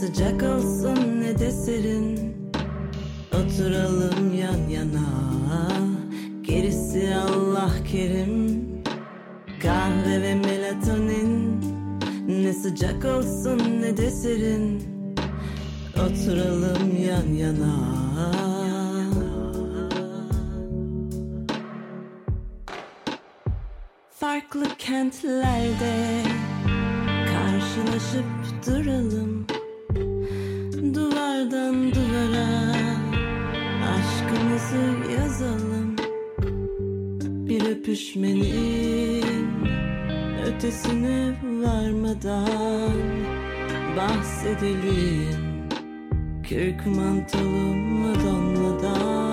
sıcak olsun ne de serin. Oturalım yan yana Gerisi Allah kerim. Kahve ve melatonin Ne sıcak olsun ne de serin. Oturalım yan yana. Farklı kentlerde Karşılaşıp duralım aşkımızı yazalım. Bir öpüşmenin ötesine varmadan bahsedelim. Kürk mantolu Madonna'dan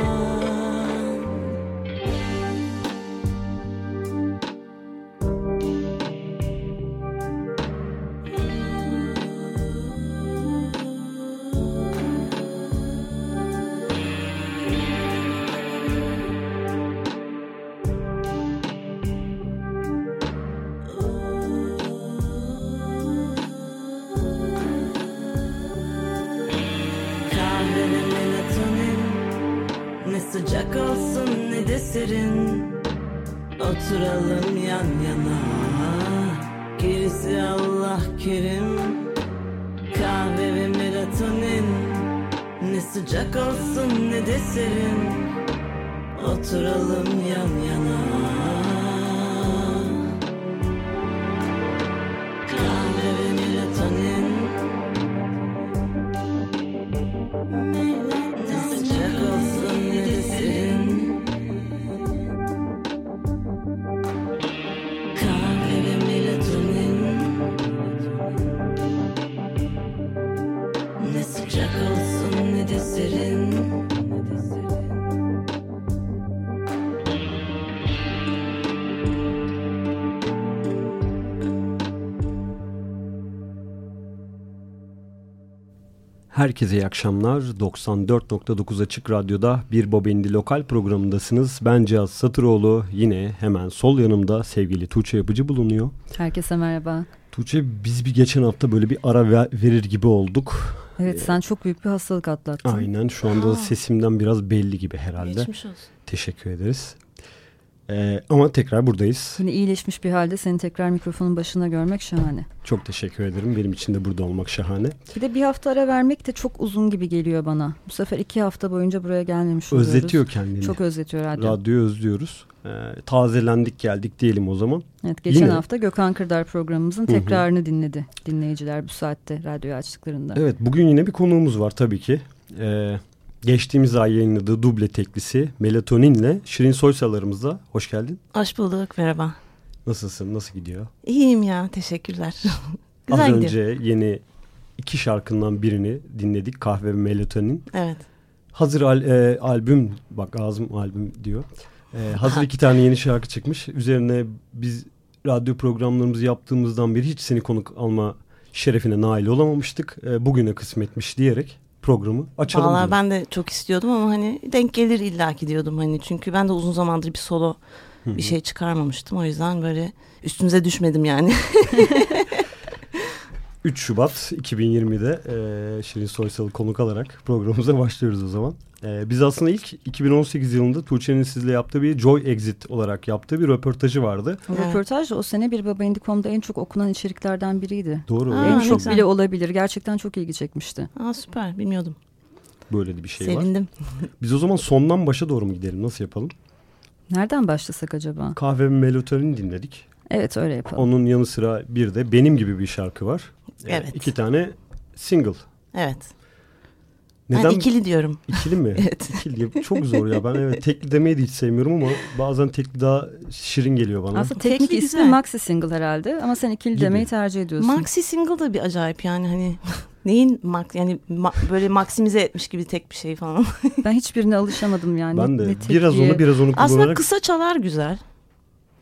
Herkese iyi akşamlar. 94.9 Açık Radyo'da bir Bobendi Lokal programındasınız. Ben Cihaz Satıroğlu. Yine hemen sol yanımda sevgili Tuğçe Yapıcı bulunuyor. Herkese merhaba. Tuğçe biz bir geçen hafta böyle bir ara ver- verir gibi olduk. Evet sen çok büyük bir hastalık atlattın. Aynen şu anda Aa. sesimden biraz belli gibi herhalde. Geçmiş olsun. Teşekkür ederiz. Ee, ama tekrar buradayız. Yine iyileşmiş bir halde seni tekrar mikrofonun başına görmek şahane. Çok teşekkür ederim. Benim için de burada olmak şahane. Bir de bir hafta ara vermek de çok uzun gibi geliyor bana. Bu sefer iki hafta boyunca buraya gelmemiş oluyoruz. Özletiyor kendini. Çok özletiyor radyo. Radyoyu özlüyoruz. Ee, tazelendik geldik diyelim o zaman. Evet, geçen Yine- hafta Gökhan Kırdar programımızın tekrarını dinledi dinleyiciler bu saatte radyoyu açtıklarında. Evet bugün yine bir konuğumuz var tabii ki. Ee, geçtiğimiz ay yayınladığı duble teklisi Melatonin'le Şirin Soysal'larımıza hoş geldin. Hoş bulduk merhaba. Nasılsın? Nasıl gidiyor? İyiyim ya teşekkürler. Az Güzel önce gidiyor. yeni iki şarkından birini dinledik. Kahve ve Melatonin. Evet. Hazır al- e, albüm, bak ağzım albüm diyor. E, hazır iki tane yeni şarkı çıkmış. Üzerine biz radyo programlarımızı yaptığımızdan beri hiç seni konuk alma şerefine nail olamamıştık. E, bugüne kısmetmiş diyerek programı açalım. Vallahi diyorum. ben de çok istiyordum ama hani denk gelir illaki diyordum hani çünkü ben de uzun zamandır bir solo Hı hı. bir şey çıkarmamıştım o yüzden böyle üstünüze düşmedim yani. 3 Şubat 2020'de e, Şirin Soysal'ı konuk alarak programımıza başlıyoruz o zaman. E, biz aslında ilk 2018 yılında Tuğçe'nin sizle yaptığı bir Joy Exit olarak yaptığı bir röportajı vardı. Evet. röportaj o sene bir Baba Indie.com'da en çok okunan içeriklerden biriydi. Doğru. Aa, en çok güzel. bile olabilir. Gerçekten çok ilgi çekmişti. Aa süper bilmiyordum. Böyle de bir şey var. Sevindim. Biz o zaman sondan başa doğru mu gidelim? Nasıl yapalım? Nereden başlasak acaba? Kahve ve Melatonin dinledik. Evet öyle yapalım. Onun yanı sıra bir de benim gibi bir şarkı var. E, Evet. İki tane single. Evet. Neden? Ben ikili diyorum. İkili mi? Evet. İkili çok zor ya. Ben evet tekli demeyi de hiç sevmiyorum ama bazen tekli daha şirin geliyor bana. Aslında Tekli teknik ismi güzel. Maxi Single herhalde ama sen ikili Gibi. demeyi tercih ediyorsun. Maxi single da bir acayip yani hani neyin max yani ma- böyle maksimize etmiş gibi tek bir şey falan. Ben hiçbirine alışamadım yani. ben de Ne biraz onu biraz onu Aslında kullanarak kısa çalar güzel.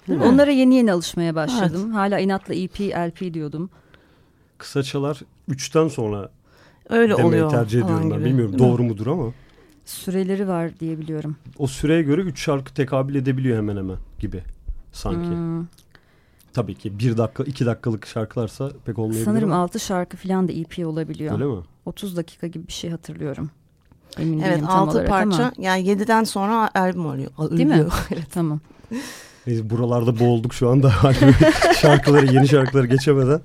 Değil mi? Onlara yeni yeni alışmaya başladım. Hala inatla EP, LP diyordum. kısa çalar 3'ten sonra Öyle demeyi oluyor. tercih ediyorum ben. gibi. Bilmiyorum Değil mi? doğru mudur ama Süreleri var diye biliyorum. o süreye göre 3 şarkı tekabül edebiliyor hemen hemen gibi sanki. Hmm, Tabii ki 1 dakika 2 dakikalık şarkılarsa pek olmayabilir sanırım ama. 6 şarkı falan da EP olabiliyor. Öyle mi? 30 dakika gibi bir şey hatırlıyorum. Emin Evet değilim tam altı parça ama. yani 7'den sonra albüm oluyor. Değil mi? Ölüyor. Tamam. Neyse buralarda boğulduk şu anda. Albüm şarkıları, yeni şarkıları geçemeden.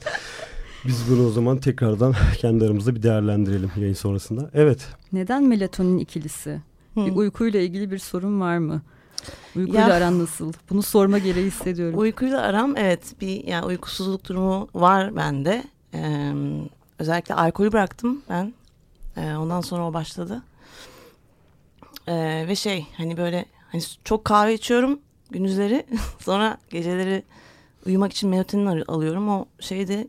Biz bunu o zaman tekrardan kendi aramızda bir değerlendirelim yayın sonrasında. Evet. Neden melatonin ikilisi? Hı. Bir uykuyla ilgili bir sorun var mı? Uykuyla Ya- aran nasıl? Bunu sorma gereği hissediyorum. Uykuyla aram evet bir yani uykusuzluk durumu var bende. Ee, özellikle alkolü bıraktım ben. Ee, ondan sonra o başladı. Ee, ve şey hani böyle hani çok kahve içiyorum gündüzleri sonra geceleri uyumak için melatonin al- alıyorum. O şeyde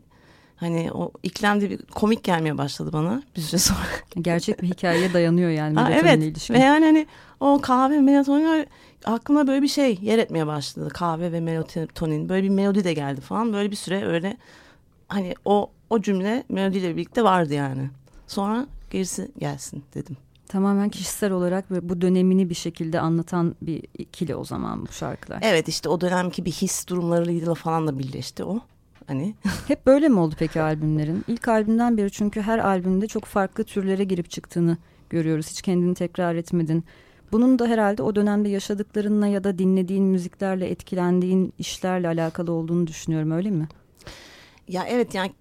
hani o iklemde bir komik gelmeye başladı bana bir süre sonra. Gerçek bir hikayeye dayanıyor yani melatoninle evet ilişkin. ve yani hani o kahve melatonin aklımda böyle bir şey yer etmeye başladı. Kahve ve melatonin böyle bir melodi de geldi falan. Böyle bir süre öyle hani o o cümle melodiyle birlikte vardı yani. Sonra gerisi gelsin dedim. Tamamen kişisel olarak ve bu dönemini bir şekilde anlatan bir ikili o zaman bu şarkılar. Evet işte o dönemki bir his durumlarıyla falan da birleşti o. Hani Hep böyle mi oldu peki albümlerin? İlk albümden beri çünkü her albümde çok farklı türlere girip çıktığını görüyoruz. Hiç kendini tekrar etmedin. Bunun da herhalde o dönemde yaşadıklarınla ya da dinlediğin müziklerle etkilendiğin işlerle alakalı olduğunu düşünüyorum öyle mi? ya evet yani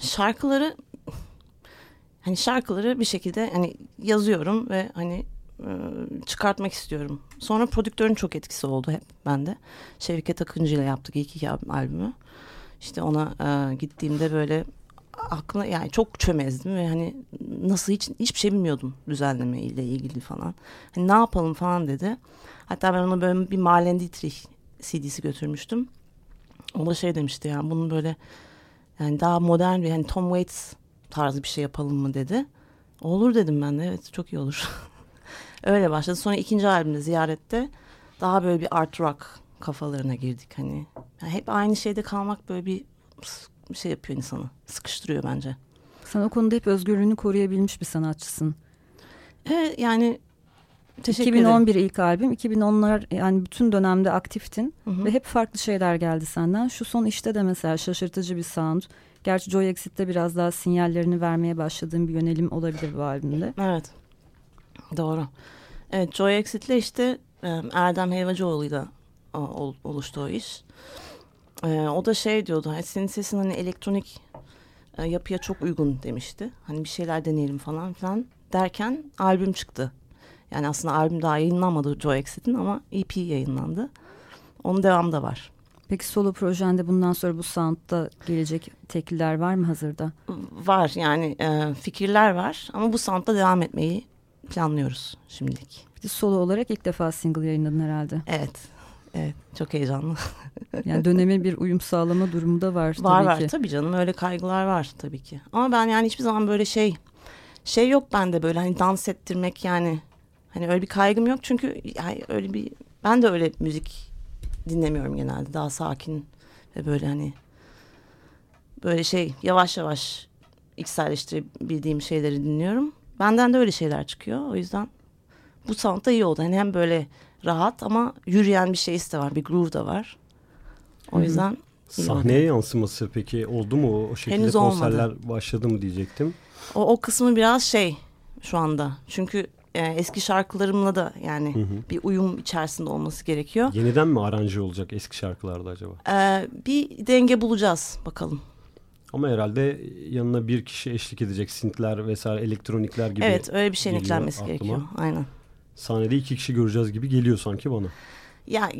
şarkıları hani şarkıları bir şekilde hani yazıyorum ve hani çıkartmak istiyorum. Sonra prodüktörün çok etkisi oldu hep bende. Şevket Akıncı ile yaptık ilk iki albümü. İşte ona e, gittiğimde böyle aklına yani çok çömezdim ve hani nasıl hiç hiçbir şey bilmiyordum düzenleme ile ilgili falan. Hani ne yapalım falan dedi. Hatta ben ona böyle bir Marlene Dietrich CD'si götürmüştüm. O da şey demişti yani bunun böyle yani daha modern bir hani Tom Waits tarzı bir şey yapalım mı dedi. Olur dedim ben de evet çok iyi olur. Öyle başladı. Sonra ikinci albümde ziyarette daha böyle bir art rock kafalarına girdik hani. Yani hep aynı şeyde kalmak böyle bir, şey yapıyor insanı. Sıkıştırıyor bence. Sen o konuda hep özgürlüğünü koruyabilmiş bir sanatçısın. Evet yani teşekkür ederim. 2011 ilk albüm. 2010'lar yani bütün dönemde aktiftin Hı hı. ve hep farklı şeyler geldi senden. Şu son işte de mesela şaşırtıcı bir sound. Gerçi Joy Exit'te biraz daha sinyallerini vermeye başladığın bir yönelim olabilir bu albümde. Evet. Doğru. Evet Joy Exit'le işte e, Erdem Helvacıoğlu'yla ol- oluştu o iş. E, o da şey diyordu. Hani senin sesin hani elektronik e, yapıya çok uygun demişti. Hani bir şeyler deneyelim falan filan derken albüm çıktı. Yani aslında albüm daha yayınlanmadı Joy Exit'in ama EP yayınlandı. Onun devamı da var. Peki solo projende bundan sonra bu sound'da gelecek tekliler var mı hazırda? Var yani e, fikirler var ama bu soundda devam etmeyi planlıyoruz şimdilik. Bir de solo olarak ilk defa single yayınladın herhalde. Evet. Evet çok heyecanlı. Yani döneme bir uyum sağlama durumu da var, var tabii var ki. tabii canım öyle kaygılar var tabii ki. Ama ben yani hiçbir zaman böyle şey şey yok bende böyle hani dans ettirmek yani hani öyle bir kaygım yok çünkü yani öyle bir ben de öyle müzik dinlemiyorum genelde daha sakin ve böyle hani böyle şey yavaş yavaş içselleştirebildiğim şeyleri dinliyorum. Benden de öyle şeyler çıkıyor o yüzden bu sound da iyi oldu. Hani hem böyle rahat ama yürüyen bir şeysi de var bir groove da var. O Hı hı. yüzden iyi oldu. Sahneye yansıması peki oldu mu? O şekilde Henüz konserler olmadı. başladı mı diyecektim. O, o kısmı biraz şey şu anda. Çünkü e, eski şarkılarımla da yani Hı hı. bir uyum içerisinde olması gerekiyor. Yeniden mi aranje olacak eski şarkılarda acaba? E, bir denge bulacağız bakalım. Ama herhalde yanına bir kişi eşlik edecek. Sintler vesaire elektronikler gibi. evet öyle bir şeyin eklenmesi aklıma. gerekiyor. Aynen. Sahnede iki kişi göreceğiz gibi geliyor sanki bana. Ya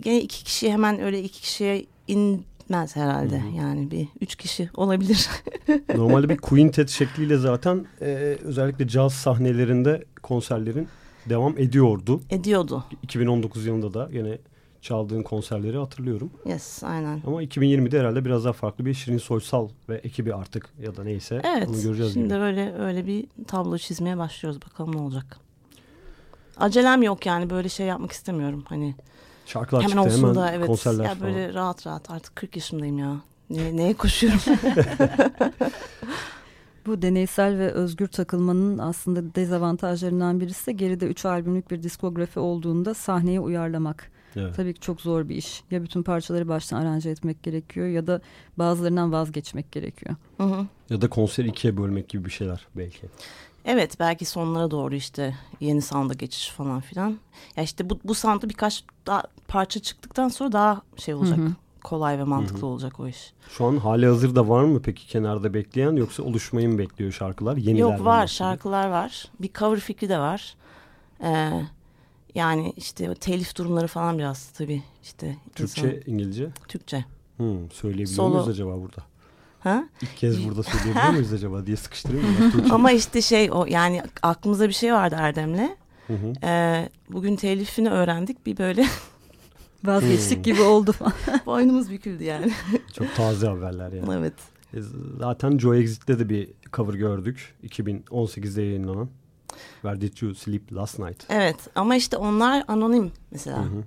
gene iki kişi hemen öyle iki kişiye inmez herhalde. Hı hı. Yani bir üç kişi olabilir. Normalde bir quintet şekliyle zaten e, özellikle caz sahnelerinde konserlerin devam ediyordu. Ediyordu. 2019 yılında da yine çaldığın konserleri hatırlıyorum. Yes aynen. Ama 2020'de herhalde biraz daha farklı bir Şirin Soysal ve ekibi artık ya da neyse Evet. onu göreceğiz Şimdi gibi. öyle öyle bir tablo çizmeye başlıyoruz. Bakalım ne olacak. Acelem yok yani böyle şey yapmak istemiyorum. Hani Şarkılar hemen çıktı olsun hemen da evet. konserler ya falan. böyle rahat rahat artık 40 yaşındayım ya. Ne, neye koşuyorum? Bu deneysel ve özgür takılmanın aslında dezavantajlarından birisi de geride 3 albümlük bir diskografi olduğunda sahneye uyarlamak. Evet. Tabii ki çok zor bir iş. Ya bütün parçaları baştan aranje etmek gerekiyor ya da bazılarından vazgeçmek gerekiyor. Hı hı. Ya da konseri ikiye bölmek gibi bir şeyler belki. Evet belki sonlara doğru işte yeni sound'a geçiş falan filan. Ya işte bu, bu sound'da birkaç daha parça çıktıktan sonra daha şey olacak. Hı hı. Kolay ve mantıklı Hı hı. olacak o iş. Şu an hali hazırda var mı peki kenarda bekleyen yoksa oluşmayı mı bekliyor şarkılar? Yeniler Yok var başladı? şarkılar var. Bir cover fikri de var. Ee, yani işte telif durumları falan biraz tabii işte. Türkçe, insan- İngilizce. Türkçe. Hmm, söyleyebiliyor Solo. muyuz acaba burada? Ha? İlk kez burada söyleyebiliyor muyuz acaba diye sıkıştırayım mı? Türkçe. Ama işte şey o yani aklımızda bir şey vardı Erdem'le. Hı hı. Ee, bugün telifini öğrendik bir böyle Vazgeçtik Hmm. gibi oldu falan. boynumuz büküldü yani. Çok taze haberler yani. evet. E, Zaten Joy Exit'te de bir cover gördük. 2018'de yayınlanan. Where Did You Sleep Last Night? Evet ama işte onlar anonim mesela. Hı hı.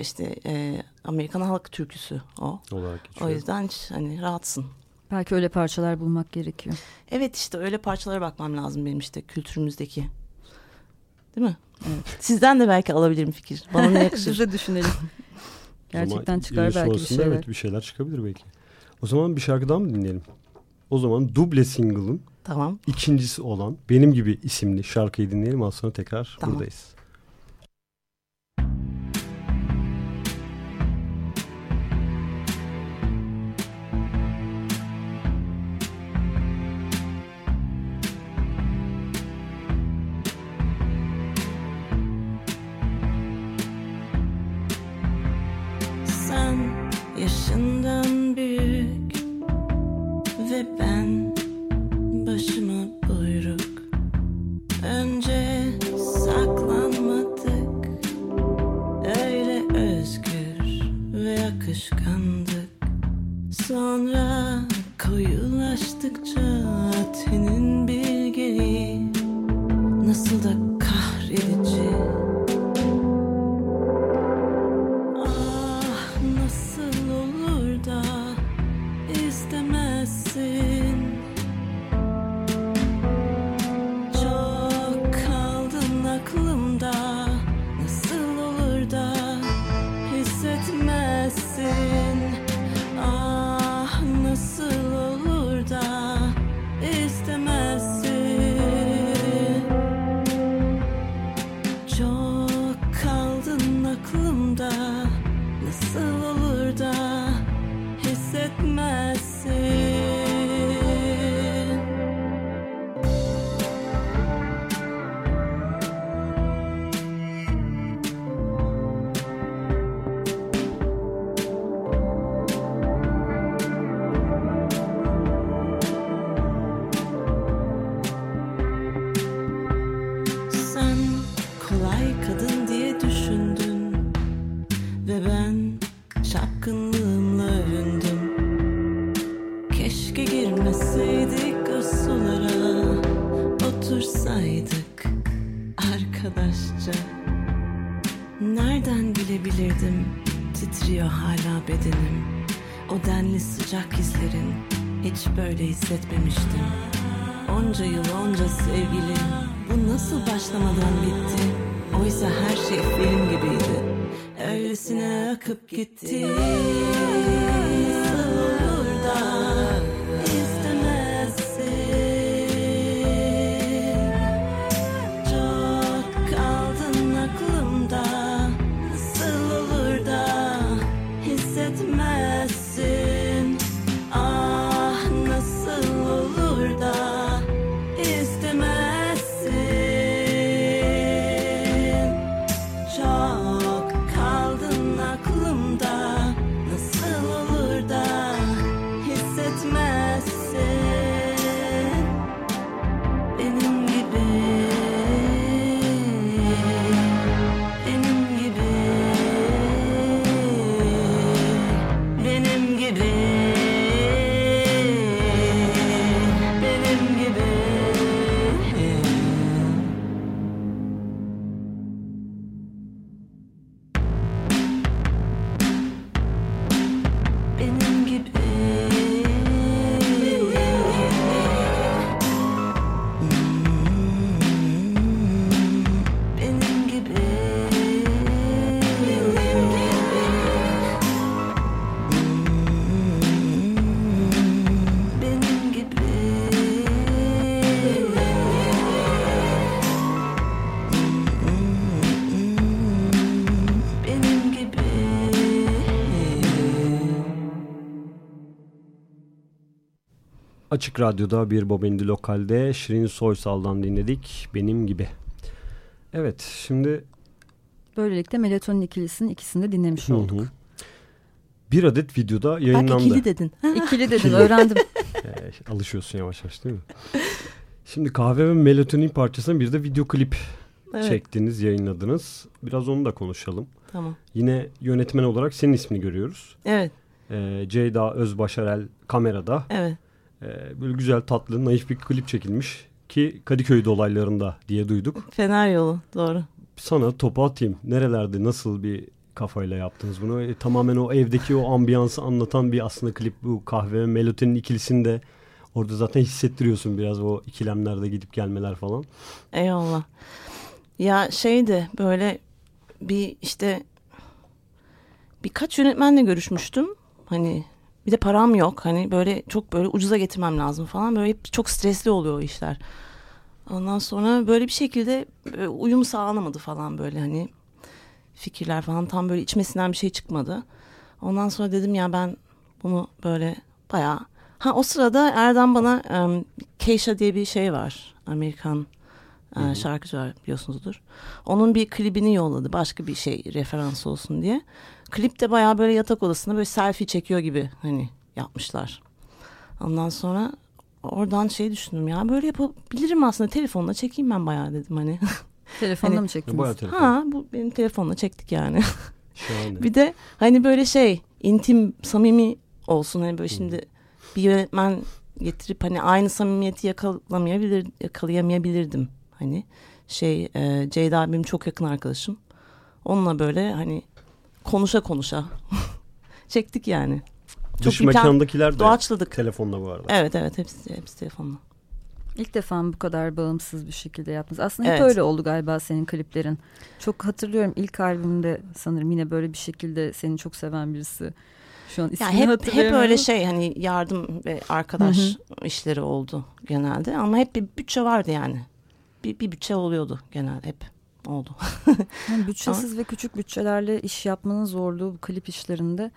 İşte e, Amerikan halk türküsü o. Olarak geçiyor. O yüzden hiç hani rahatsın. Belki öyle parçalar bulmak gerekiyor. Evet işte öyle parçalara bakmam lazım benim işte kültürümüzdeki. Değil mi? Sizden de belki alabilirim fikir. Bana ne yakışır? Biz de düşünelim. Gerçekten çıkar belki bir şeyler. Evet bir şeyler çıkabilir belki. O zaman bir şarkı daha mı dinleyelim? O zaman duble single'ın tamam. ikincisi olan Benim Gibi isimli şarkıyı dinleyelim. Az sonra tekrar Tamam. buradayız. Olur mycket Açık Radyo'da bir Bobendi Lokal'de Şirin Soysal'dan dinledik. Benim gibi. Evet şimdi Böylelikle melatonin ikilisinin ikisini de dinlemiş Hı olduk. hı. bir adet videoda yayınlandı. Bak ikili dedin. İkili dedin öğrendim. Alışıyorsun yavaş yavaş değil mi? Şimdi kahve ve melatonin parçasına bir de video klip Evet. çektiniz, yayınladınız. Biraz onu da konuşalım. Tamam. Yine yönetmen olarak senin ismini görüyoruz. Evet. Ee, Ceyda Özbaşarel kamerada. Evet. Ee, böyle güzel, tatlı, naif bir klip çekilmiş. Ki Kadıköy dolaylarında diye duyduk. Fener yolu. Doğru. Sana topu atayım. Nerelerde, nasıl bir kafayla yaptınız bunu? E, tamamen o evdeki o ambiyansı anlatan bir aslında klip bu kahve ve melatonin ikilisini de orada zaten hissettiriyorsun biraz o ikilemlerde gidip gelmeler falan. Eyvallah. Ya şeydi böyle bir işte birkaç yönetmenle görüşmüştüm. Hani bir de param yok. Hani böyle çok böyle ucuza getirmem lazım falan. Böyle hep çok stresli oluyor o işler. Ondan sonra böyle bir şekilde uyum sağlanamadı falan böyle hani fikirler falan tam böyle içmesinden bir şey çıkmadı. Ondan sonra dedim ya ben bunu böyle bayağı ha o sırada Erdem bana um, Keisha diye bir şey var. Amerikan e, şarkıcı var biliyorsunuzdur. Onun bir klibini yolladı başka bir şey referans olsun diye. Klip de bayağı böyle yatak odasında böyle selfie çekiyor gibi hani yapmışlar. Ondan sonra oradan şey düşündüm ya böyle yapabilirim aslında telefonla çekeyim ben bayağı dedim hani. Telefonda Hani- mı çektiniz? Bayağı telefon. ha bu benim telefonla çektik yani. Şahane. Bir de hani böyle şey intim samimi olsun hani böyle şimdi bir yönetmen getirip hani aynı samimiyeti yakalamayabilir yakalayamayabilirdim hani şey e, Ceyda benim çok yakın arkadaşım onunla böyle hani konuşa konuşa çektik yani Dış bir plan- mekandakiler de doğaçladık telefonla bu arada. evet evet hepsi hepsi telefonla İlk defa mı bu kadar bağımsız bir şekilde yaptınız? Aslında hep Evet. öyle oldu galiba senin kliplerin. Çok hatırlıyorum ilk albümde sanırım yine böyle bir şekilde seni çok seven birisi. Şu an ismini hep hep öyle şey hani yardım ve arkadaş işleri oldu genelde ama hep bir bütçe vardı yani bir, bir bütçe oluyordu genelde hep oldu Yani bütçesiz ve küçük bütçelerle iş yapmanın zorluğu bu klip işlerinde.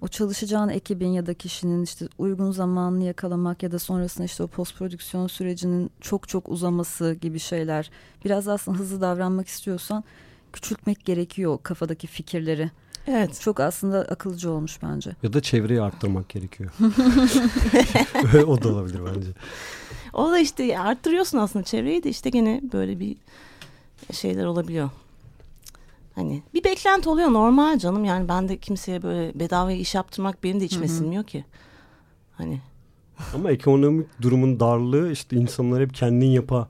O çalışacağın ekibin ya da kişinin işte uygun zamanını yakalamak ya da sonrasında işte o post prodüksiyon sürecinin çok çok uzaması gibi şeyler. Biraz aslında hızlı davranmak istiyorsan küçültmek gerekiyor kafadaki fikirleri. evet Çok aslında akılcı olmuş bence. Ya da çevreyi arttırmak gerekiyor. o da olabilir bence. O da işte arttırıyorsun aslında çevreyi de işte gene böyle bir şeyler olabiliyor. Hani bir beklenti oluyor normal canım yani ben de kimseye böyle bedava iş yaptırmak benim de içime sinmiyor ki. Hani Ama ekonomik durumun darlığı işte insanlar hep kendin yapa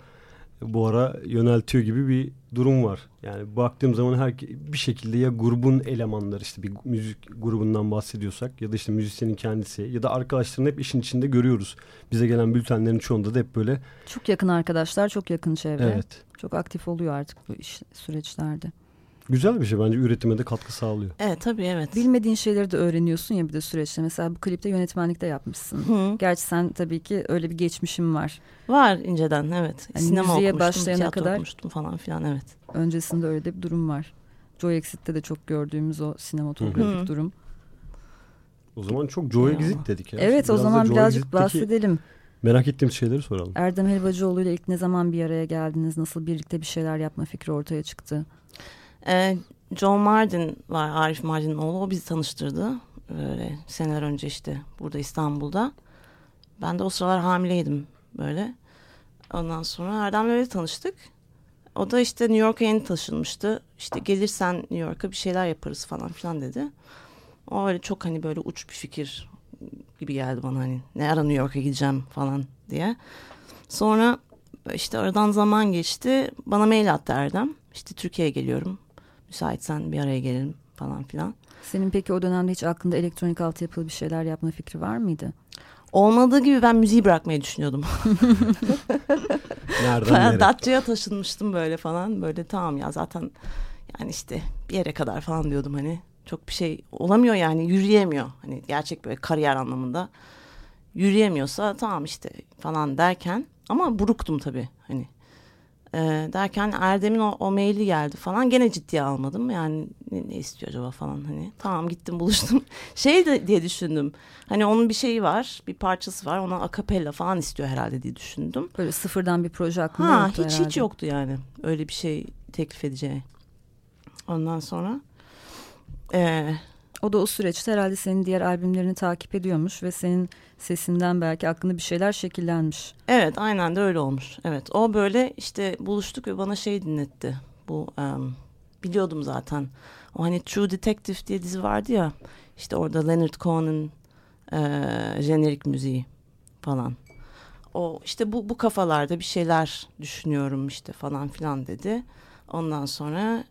bu ara yöneltiyor gibi bir durum var. Yani baktığım zaman her bir şekilde ya grubun elemanları işte bir müzik grubundan bahsediyorsak ya da işte müzisyenin kendisi ya da arkadaşlarını hep işin içinde görüyoruz. Bize gelen bültenlerin çoğunda da hep böyle. Çok yakın arkadaşlar, çok yakın çevre. Evet. Çok aktif oluyor artık bu iş süreçlerde. Güzel bir şey bence üretime de katkı sağlıyor. Evet tabii evet. Bilmediğin şeyleri de öğreniyorsun ya bir de süreçte. Mesela bu klipte yönetmenlikte yapmışsın. Hı. Gerçi sen tabii ki öyle bir geçmişim var. Var inceden evet. Yani Sinema okumuştum, başlayana tiyatro kadar- okumuştum falan filan evet. Öncesinde öyle de bir durum var. Joy Exit'te de çok gördüğümüz o sinematografik Hı. durum. O zaman çok Joy. Exit dedik ya. Evet o Biraz da zaman birazcık Exit'teki bahsedelim. Merak ettiğimiz şeyleri soralım. Erdem Helvacıoğlu ile ilk ne zaman bir araya geldiniz? Nasıl birlikte bir şeyler yapma fikri ortaya çıktı? Ee, John Mardin var Arif Mardin'in oğlu o bizi tanıştırdı. Böyle seneler önce işte burada İstanbul'da. Ben de o sıralar hamileydim böyle. Ondan sonra Erdem'le öyle tanıştık. O da işte New York'a yeni taşınmıştı. İşte gelirsen New York'a bir şeyler yaparız falan filan dedi. O öyle çok hani böyle uç bir fikir gibi geldi bana hani ne ara New York'a gideceğim falan diye. Sonra işte aradan zaman geçti. Bana mail attı Erdem. İşte Türkiye'ye geliyorum. Müsaitsen bir araya gelelim falan filan. Senin peki o dönemde hiç aklında elektronik altyapılı bir şeyler yapma fikri var mıydı? Olmadığı gibi ben müziği bırakmayı düşünüyordum. Nereden? Datça'ya taşınmıştım böyle falan. Böyle tamam ya zaten yani işte bir yere kadar falan diyordum hani. Çok bir şey olamıyor yani yürüyemiyor. Hani gerçek böyle kariyer anlamında. Yürüyemiyorsa tamam işte falan derken. Ama buruktum tabii hani. Ee, derken Erdem'in o, o maili geldi falan. Gene ciddiye almadım. Yani ne, ne istiyor acaba falan hani. Tamam gittim buluştum. şey de diye düşündüm. Hani onun bir şeyi var. Bir parçası var. Ona akapella falan istiyor herhalde diye düşündüm. Böyle sıfırdan bir proje aklında Ha yoktu hiç herhalde. hiç yoktu yani öyle bir şey teklif edeceği. Ondan sonra eee, O da o süreçte herhalde senin diğer albümlerini takip ediyormuş ve senin sesinden belki aklında bir şeyler şekillenmiş. evet aynen de öyle olmuş. Evet o böyle işte buluştuk ve bana şey dinletti. Bu em, biliyordum zaten. O hani True Detective diye dizi vardı ya. İşte orada Leonard Cohen'ın eee jenerik müziği falan. O işte bu bu kafalarda bir şeyler düşünüyorum işte falan filan dedi. Ondan sonra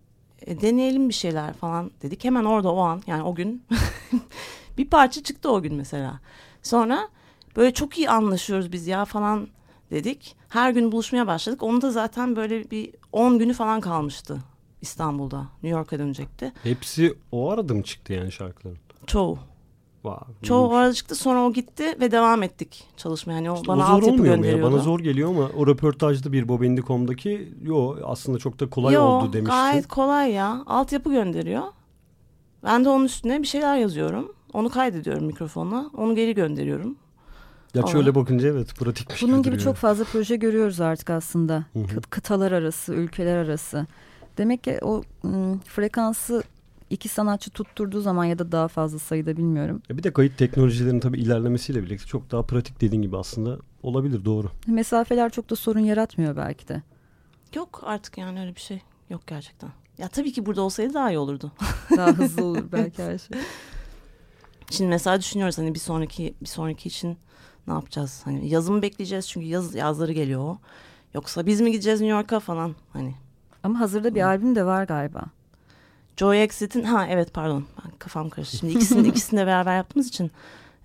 e, deneyelim bir şeyler falan dedik. Hemen orada o an yani o gün bir parça çıktı o gün mesela. Sonra böyle çok iyi anlaşıyoruz biz ya falan dedik. Her gün buluşmaya başladık. Onu da zaten böyle bir 10 günü falan kalmıştı İstanbul'da. New York'a dönecekti. Hepsi o arada mı çıktı yani şarkıların? Çoğu. Wow, Çoğu iyiymiş. orada çıktı sonra o gitti ve devam ettik çalışmaya. Yani o İşte bana o zor olmuyor mu ya? Bana zor geliyor ama o röportajda bir Bobindi.com'daki yo aslında çok da kolay Yo, oldu demişti. gayet kolay ya. Altyapı gönderiyor. Ben de onun üstüne bir şeyler yazıyorum. Onu kaydediyorum mikrofonla. Onu geri gönderiyorum. Ya şöyle bakınca evet pratikmiş Bunun gibi duruyor. çok fazla proje görüyoruz artık aslında. Hı hı. Kı- Kıtalar arası, ülkeler arası. Demek ki o ım, frekansı iki sanatçı tutturduğu zaman ya da daha fazla sayıda bilmiyorum. Ya bir de kayıt teknolojilerinin tabii ilerlemesiyle birlikte çok daha pratik dediğin gibi aslında olabilir doğru. Mesafeler çok da sorun yaratmıyor belki de. Yok artık yani öyle bir şey. Yok gerçekten. Ya tabii ki burada olsaydı daha iyi olurdu. Daha hızlı olur belki her şey. Şimdi mesela düşünüyoruz hani bir sonraki bir sonraki için ne yapacağız? Hani yazımı bekleyeceğiz çünkü yaz yazları geliyor o. Yoksa biz mi gideceğiz New York'a falan hani. Ama hazırda bir albüm de var galiba. Joy Exit'in ha evet pardon ben kafam karıştı. Şimdi ikisini ikisini de beraber yaptığımız için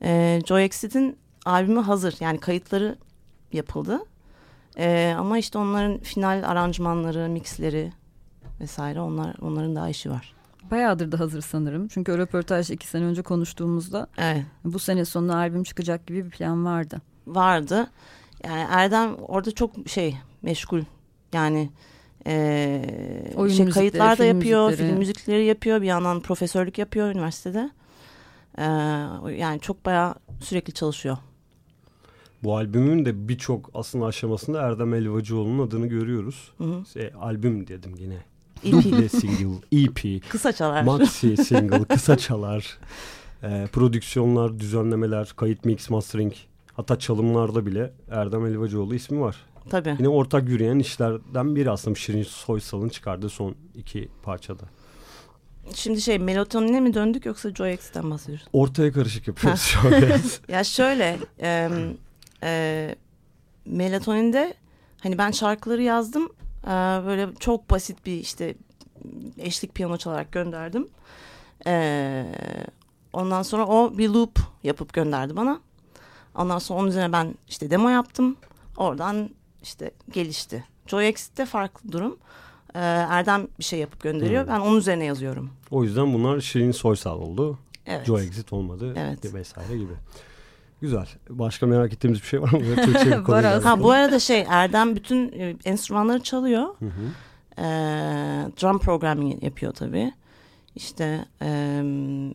e, Joy Exit'in albümü hazır yani kayıtları yapıldı. E, ama işte onların final aranjmanları, mixleri vesaire onlar onların daha işi var. Bayağıdır da hazır sanırım. Çünkü o röportaj iki sene önce konuştuğumuzda Evet. bu sene sonu albüm çıkacak gibi bir plan vardı. vardı. Yani Erdem orada çok şey meşgul. Yani eee Oyun şey, müzikleri, kayıtlar da film yapıyor, müzikleri. film müzikleri yapıyor. Bir yandan profesörlük yapıyor üniversitede. Eee, yani çok bayağı sürekli çalışıyor. Bu albümün de birçok aslında aşamasında Erdem Elvacıoğlu'nun adını görüyoruz. Hı hı. Şey, albüm dedim yine. EP. Duble single, EP, Kısa çalar. maxi single, kısa çalar, e, prodüksiyonlar, düzenlemeler, kayıt mix, mastering. Hatta çalımlarda bile Erdem Elvacıoğlu ismi var. Tabii. Yine ortak yürüyen işlerden biri aslında Şirin Soysal'ın çıkardığı son iki parçada. Şimdi şey melatonine mi döndük yoksa Joy X'ten bahsediyoruz? Ortaya karışık yapıyoruz şu an. Ya şöyle e, e, melatoninde hani ben şarkıları yazdım. Ee, böyle çok basit bir işte eşlik piyano çalarak gönderdim. Ee, ondan sonra o bir loop yapıp gönderdi bana. Ondan sonra onun üzerine ben işte demo yaptım. Oradan işte gelişti. Joy Exit'te farklı durum. Ee, Erdem bir şey yapıp gönderiyor. Hmm. Ben onun üzerine yazıyorum. O yüzden bunlar Şirin Soysal oldu. Evet. Joe Exit olmadı Evet. vesaire gibi. Güzel. Başka merak ettiğimiz bir şey var mı? Türkçe bir Var. Ha bu arada şey Erdem bütün e, enstrümanları çalıyor. Hı hı. Ee, drum programming yapıyor tabii. İşte e,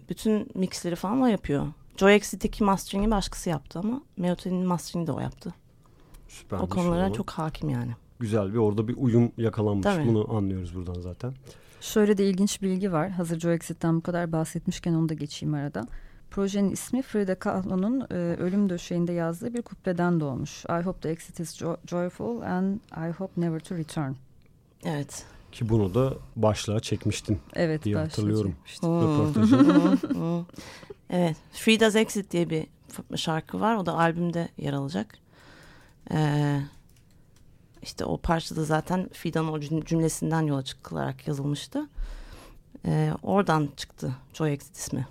bütün mixleri falan o yapıyor. Joy Exit'teki mastering'i başkası yaptı ama Melody'nin mastering'i de o yaptı. Süpermiş o konulara zaman. çok hakim yani. güzel bir orada bir uyum yakalanmış. Tabii. Bunu anlıyoruz buradan zaten. Şöyle de ilginç bilgi var. Hazır Joe Exit'ten bu kadar bahsetmişken onu da geçeyim arada. Projenin ismi Frida Kahlo'nun e, ölüm döşeğinde yazdığı bir kupleden doğmuş. I hope the exit is jo- joyful and I hope never to return. Evet. Ki bunu da başlığa çekmiştin. Evet, diye hatırlıyorum. Röportajı. Evet. Frida's Exit diye bir şarkı var. O da albümde yer alacak. Ee, işte o parçada zaten Frida'nın o cüm- cümlesinden yola çıkılarak yazılmıştı. Ee, oradan çıktı Joy Exit ismi.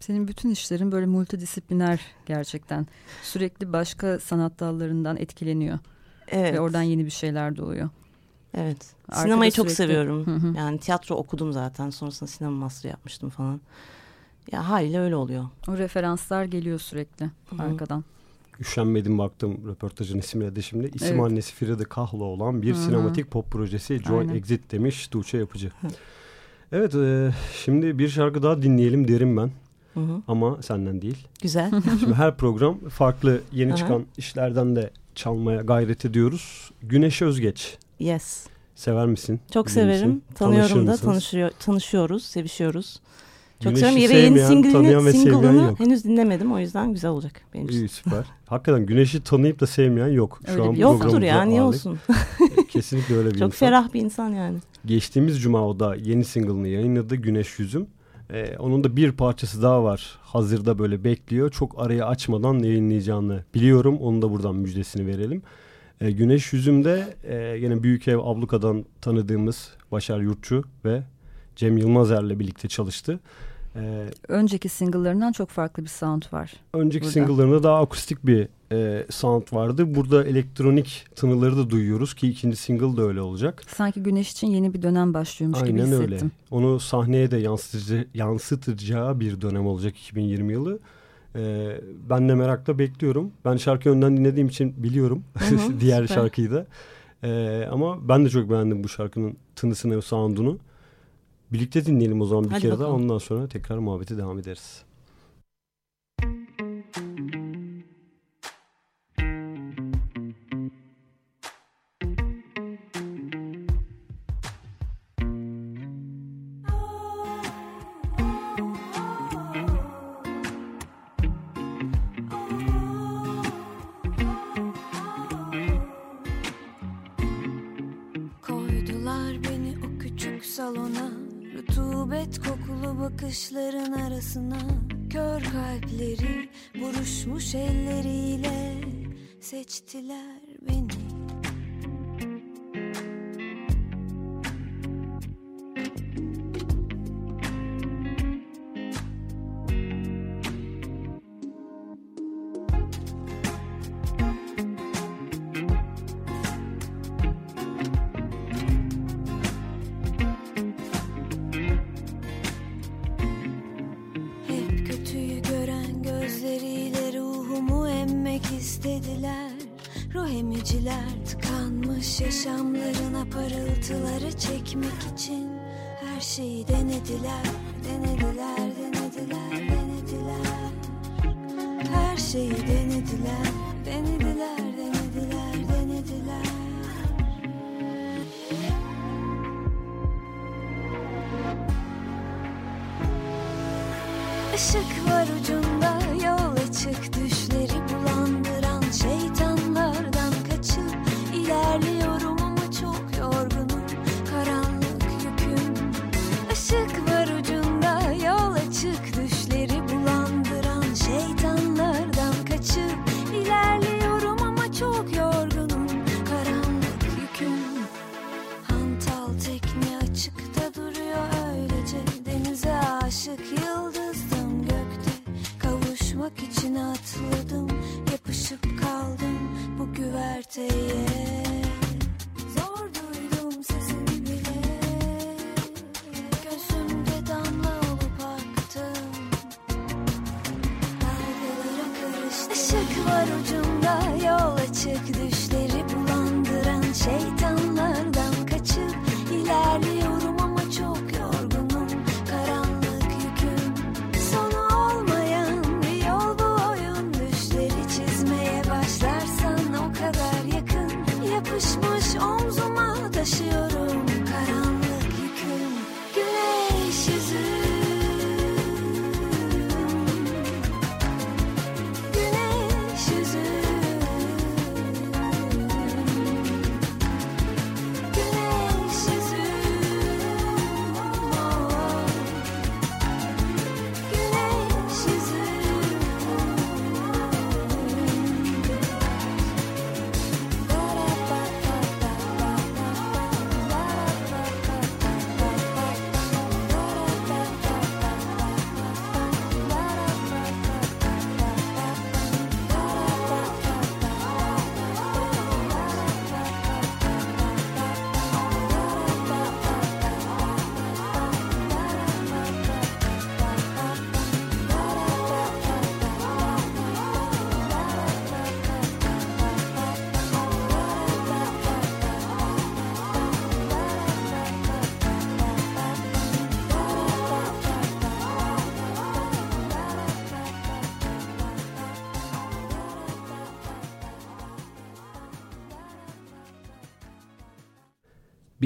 Senin bütün işlerin böyle multidisipliner gerçekten. Sürekli başka sanat dallarından etkileniyor. Evet. Ve oradan yeni bir şeyler doğuyor. Evet. Arkada Sinemayı çok sürekli- seviyorum. Hı hı. Yani tiyatro okudum zaten. Sonrasında sinema master yapmıştım falan. Ya haliyle öyle oluyor. O referanslar geliyor sürekli Hı. arkadan. Üşenmedim baktım röportajın isimle de şimdi. İsim Evet. annesi Frida Kahlo olan bir Hı hı. sinematik pop projesi Joy Aynen. Exit demiş Tuğçe Yapıcı. Evet e, şimdi bir şarkı daha dinleyelim derim ben. Hı hı. Ama senden değil. Güzel. Şimdi her program farklı yeni Aha. çıkan işlerden de çalmaya gayret ediyoruz. Güneş Özgeç. yes. Sever misin? Çok Bilir severim. misin? Tanıyorum Tanışır da mısınız? tanışıyor, tanışıyoruz, sevişiyoruz. Çok Güneşi severim. Ve yeni sevmeyen, tanıyan ve single'ını, single'ını henüz dinlemedim. O yüzden güzel olacak benim için. İyi süper. Hakikaten güneşi tanıyıp da sevmeyen yok. Şu Öyle an Yoktur ya niye olsun? Kesinlikle öyle bir Çok insan. ferah bir insan yani. Geçtiğimiz cuma o da yeni single'ını yayınladı Güneş Yüzüm. Ee, onun da bir parçası daha var. Hazırda böyle bekliyor. Çok arayı açmadan yayınlayacağını biliyorum. Onun da buradan müjdesini verelim. Ee, Güneş Yüzüm'de e, yine Büyük Ev Abluka'dan tanıdığımız Başar Yurtçu ve Cem Yılmazer'le birlikte çalıştı. Ee, Önceki single'larından çok farklı bir sound var. önceki Burada. single'larında daha akustik bir e, sound vardı. Burada elektronik tınıları da duyuyoruz ki ikinci single de öyle olacak. Sanki güneş için yeni bir dönem başlıyormuş gibi Aynen hissettim. öyle. Onu sahneye de yansıtıcı, yansıtacağı bir dönem olacak 2020 yılı. Ee, ben de merakla bekliyorum. Ben şarkı önden dinlediğim için biliyorum hı, diğer süper. şarkıyı da. Ee, ama ben de çok beğendim bu şarkının tınısını ve sound'unu. Birlikte dinleyelim o zaman bir Hadi kere daha. bakalım. Ondan sonra tekrar muhabbete devam ederiz. Seçtiler beni çekmek için Her şeyi denediler, denediler, denediler, denediler. Her şeyi denediler,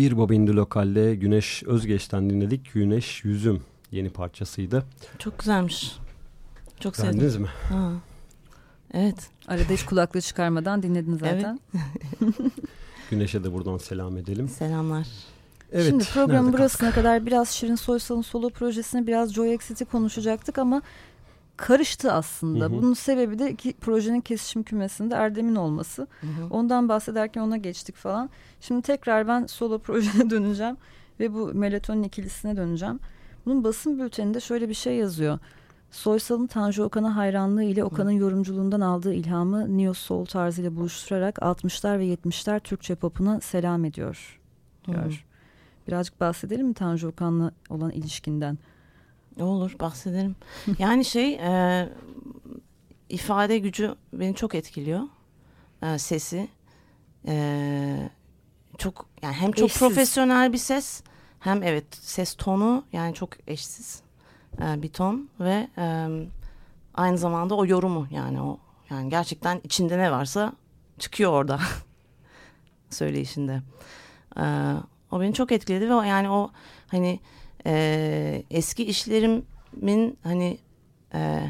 Bir Bobindi Lokal'de Güneş Özgeç'ten dinledik. Güneş Yüzüm yeni parçasıydı. Çok güzelmiş. Çok sevdim. Beğendiniz mi? Ha. Evet. Arada hiç kulaklığı çıkarmadan dinledin zaten. Güneş'e de buradan selam edelim. Selamlar. Evet, Şimdi programın burasına kadar biraz Şirin Soysal'ın solo projesini biraz Joy Exit'i konuşacaktık ama karıştı aslında. Hı hı. Bunun sebebi de iki projenin kesişim kümesinde Erdem'in olması. Hı hı. Ondan bahsederken ona geçtik falan. Şimdi tekrar ben solo projeye döneceğim ve bu melatonin ikilisine döneceğim. Bunun basın bülteninde şöyle bir şey yazıyor. Soysal'ın Tanju Okan'a hayranlığı ile Okan'ın yorumculuğundan aldığı ilhamı Neo Soul tarzıyla buluşturarak 60'lar ve 70'ler Türkçe popuna selam ediyor diyor. Hı. Birazcık bahsedelim mi Tanju Okan'la olan ilişkinden? Olur bahsederim. yani şey e, ifade gücü beni çok etkiliyor. E, sesi. E, çok yani hem çok Eşsiz. profesyonel bir ses hem evet ses tonu yani çok eşsiz e, bir ton ve e, aynı zamanda o yorumu yani o yani gerçekten içinde ne varsa çıkıyor orada söyleyişinde. E, o beni çok etkiledi ve o, yani o hani e, eski işlerimin hani e,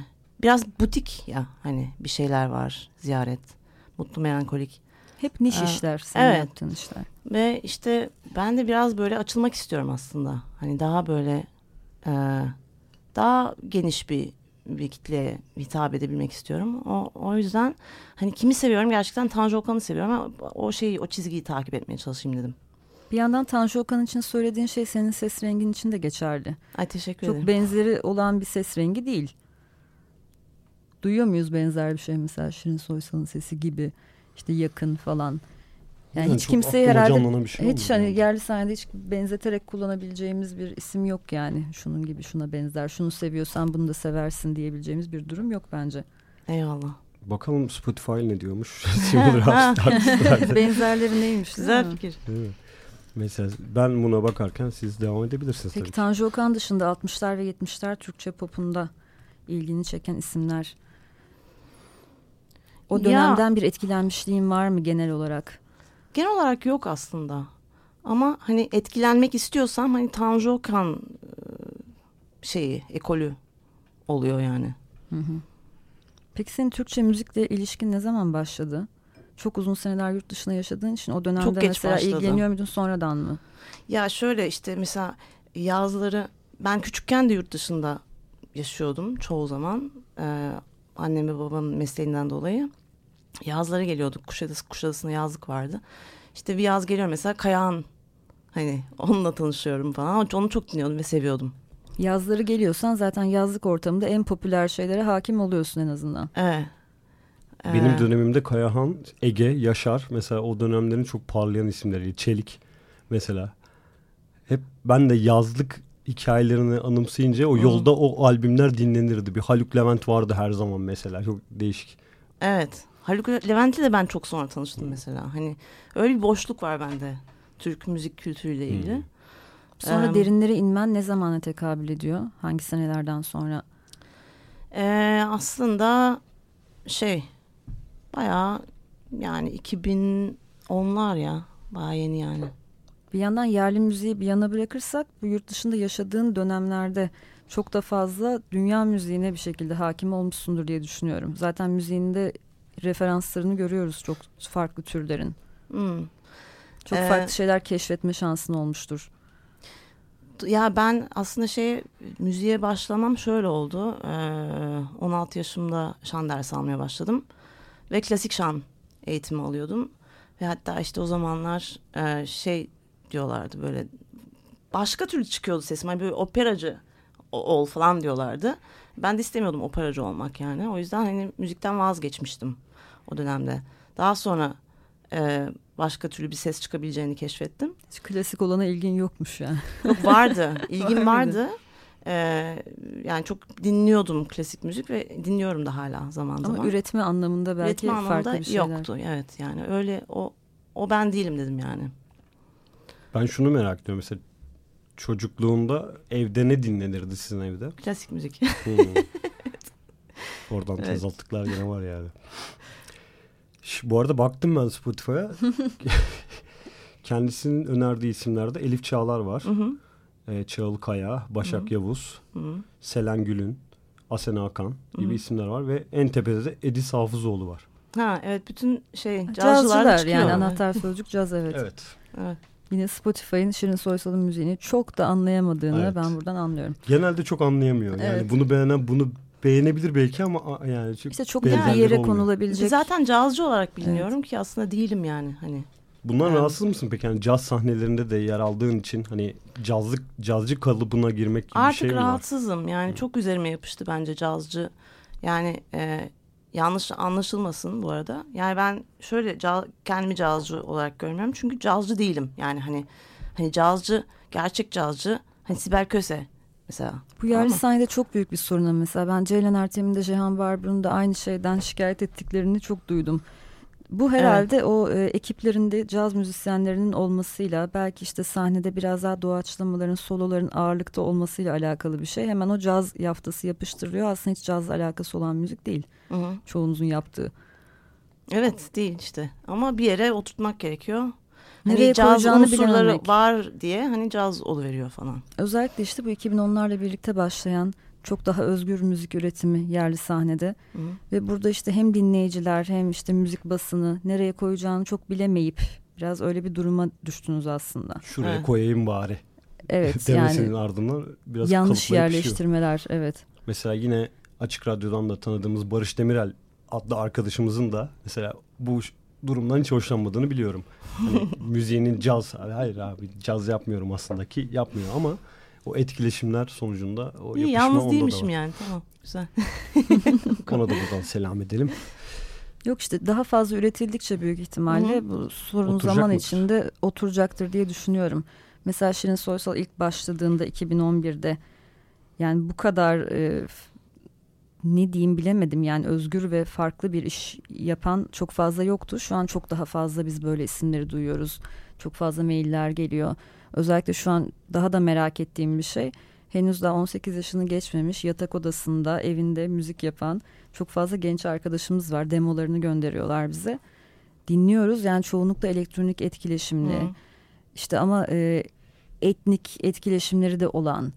biraz butik ya hani bir şeyler var ziyaret mutlu melankolik Hep niş Aa, işler, senin evet. yaptığın işler. ve işte ben de biraz böyle açılmak istiyorum aslında hani daha böyle e, daha geniş bir bir kitleye hitap edebilmek istiyorum. O, o yüzden hani kimi seviyorum gerçekten Tanju Okan'ı seviyorum ama o şeyi o çizgiyi takip etmeye çalışayım dedim. Bir yandan Tanju Okan için söylediğin şey senin ses rengin için de geçerli. Ay teşekkür Çok ederim. benzeri olan bir ses rengi değil. Duyuyor muyuz benzer bir şey mesela Şirin Soysal'ın sesi gibi işte yakın falan. Yani Yani hiç çok kimseye herhalde şey hiç olmadı hani yani. yerli sahnede hiç benzeterek kullanabileceğimiz bir isim yok yani. Şunun gibi şuna benzer. Şunu seviyorsan bunu da seversin diyebileceğimiz bir durum yok bence. Eyvallah. Bakalım Spotify ne diyormuş. Benzerleri neymiş? Güzel fikir. Mi? Mesela ben buna bakarken siz devam edebilirsiniz Peki tabii. Tanju Okan dışında 60'lar ve 70'ler Türkçe popunda ilgini çeken isimler. O Ya- dönemden bir etkilenmişliğin var mı genel olarak? Genel olarak yok aslında. Ama hani etkilenmek istiyorsam hani Tanju Okan e, şeyi, ekolü oluyor yani. Hı hı. Peki senin Türkçe müzikle ilişkin ne zaman başladı? Çok uzun seneler yurt dışında yaşadığın için o dönemde Çok geç mesela başladı. ilgileniyor muydun sonradan mı? Ya şöyle işte mesela yazları ben küçükken de yurt dışında yaşıyordum çoğu zaman. Ee, annem ve babamın mesleğinden dolayı. Yazları geliyorduk. Kuşadası, Kuşadası'nda yazlık vardı. İşte bir yaz geliyor mesela Kayahan. Hani onunla tanışıyorum falan. Onu çok dinliyordum ve seviyordum. Yazları geliyorsan zaten yazlık ortamında en popüler şeylere hakim oluyorsun en azından. Evet. Benim Ee, dönemimde Kayahan, Ege, Yaşar mesela o dönemlerin çok parlayan isimleri. Çelik mesela. Hep ben de yazlık hikayelerini anımsayınca o yolda o albümler dinlenirdi. Bir Haluk Levent vardı her zaman mesela. Çok değişik. Evet. Haluk Levent'le de ben çok sonra tanıştım mesela. Hani öyle bir boşluk var bende Türk müzik kültürüyle ilgili. Sonra Em, derinlere inmen ne zamana tekabül ediyor? Hangi senelerden sonra? Ee, aslında şey bayağı yani 2010'lar ya bayağı yeni yani. Bir yandan yerli müziği bir yana bırakırsak bu yurt dışında yaşadığın dönemlerde çok da fazla dünya müziğine bir şekilde hakim olmuşsundur diye düşünüyorum. Zaten müziğinde referanslarını görüyoruz çok farklı türlerin. Hmm. Çok Ee, farklı şeyler keşfetme şansın olmuştur. Ya ben aslında şey müziğe başlamam şöyle oldu. Ee, 16 yaşımda şan dersi almaya başladım. Ve klasik şan eğitimi alıyordum. Ve hatta işte o zamanlar e, şey diyorlardı böyle başka türlü çıkıyordu sesim. Hani böyle operacı ol falan diyorlardı. Ben de istemiyordum operacı olmak yani. O yüzden hani müzikten vazgeçmiştim o dönemde. Daha sonra e, başka türlü bir ses çıkabileceğini keşfettim. Hiç klasik olana ilgin yokmuş yani. Yok vardı. Mıydı? vardı. Ee, yani çok dinliyordum klasik müzik ve dinliyorum da hala zaman Ama zaman. üretme anlamında belki Üretme farklı bir şeyler. yoktu. Evet yani öyle o o ben değilim dedim yani. Ben şunu merak ediyorum mesela çocukluğunda evde ne dinlenirdi sizin evde? Klasik müzik. Hmm. Oradan Evet. tezatlıklar gene var yani. Ş- bu arada baktım ben Spotify'a. Kendisinin önerdiği isimlerde Elif Çağlar var. Hı hı. E, Çağıl Kaya, Başak Yavuz, Hı hı. Selen Gülün, Asena Hakan gibi Hı hı. isimler var. Ve en tepede de Edis Hafızoğlu var. Ha evet bütün şey cazcılar Cazcılar yani anahtar sözcük caz evet. Evet. Evet. Yine Spotify'ın Şirin Soysal'ın müziğini çok da anlayamadığını Evet. ben buradan anlıyorum. Genelde çok anlayamıyor. Yani Evet. bunu beğenen bunu beğenebilir belki ama yani çok İşte çok bir yere olmuyor. konulabilecek. Zaten cazcı olarak biliniyorum ki aslında değilim yani hani. Bundan Evet. rahatsız mısın peki? Yani caz sahnelerinde de yer aldığın için hani cazlık cazcı kalıbına girmek gibi Artık bir şey mi var? rahatsızım yani çok üzerime yapıştı bence cazcı. Yani e, yanlış anlaşılmasın bu arada. Yani ben şöyle ca- kendimi cazcı olarak görmüyorum çünkü cazcı değilim. Yani hani hani cazcı gerçek cazcı hani Sibel Köse mesela. Bu yerli Ama- sahnede çok büyük bir sorun mesela. Ben Ceylan Ertem'in de Cihan Barbur'un da aynı şeyden şikayet ettiklerini çok duydum. Bu herhalde o e, ekiplerinde caz müzisyenlerinin olmasıyla belki işte sahnede biraz daha doğaçlamaların, soloların ağırlıkta olmasıyla alakalı bir şey. Hemen o caz yaftası yapıştırılıyor. Aslında hiç cazla alakası olan müzik değil. Hı hı. Çoğunuzun yaptığı. Evet değil işte ama bir yere oturtmak gerekiyor. Nereye hani caz koyacağını unsurları var diye hani caz oluveriyor falan. Özellikle işte bu 2010'larla birlikte başlayan çok daha özgür müzik üretimi yerli sahnede. Hı hı. Ve burada işte hem dinleyiciler hem işte müzik basını nereye koyacağını çok bilemeyip biraz öyle bir duruma düştünüz aslında. Şuraya Evet. koyayım bari. Evet Demesinin yani ardından biraz yanlış kalıplayıp pişiyor. yerleştirmeler evet. Mesela yine Açık Radyo'dan da tanıdığımız Barış Demirel adlı arkadaşımızın da mesela bu durumdan hiç hoşlanmadığını biliyorum. Hani müziğinin caz, hayır abi caz yapmıyorum aslında ki yapmıyor ama o etkileşimler sonucunda o İyi yapışma yalnız onda değilmişim da var. yani tamam güzel. Ona da buradan selam edelim. Yok işte daha fazla üretildikçe büyük ihtimalle Hı bu sorun Oturacak zaman mıdır? içinde oturacaktır diye düşünüyorum. Mesela Şirin Soysal ilk başladığında 2011'de yani bu kadar e, ne diyeyim bilemedim yani özgür ve farklı bir iş yapan çok fazla yoktu. Şu an çok daha fazla biz böyle isimleri duyuyoruz. Çok fazla mailler geliyor. Özellikle şu an daha da merak ettiğim bir şey henüz daha 18 yaşını geçmemiş yatak odasında evinde müzik yapan çok fazla genç arkadaşımız var. Demolarını gönderiyorlar bize. Dinliyoruz yani çoğunlukla elektronik etkileşimli. Hı. İşte ama e, etnik etkileşimleri de olan.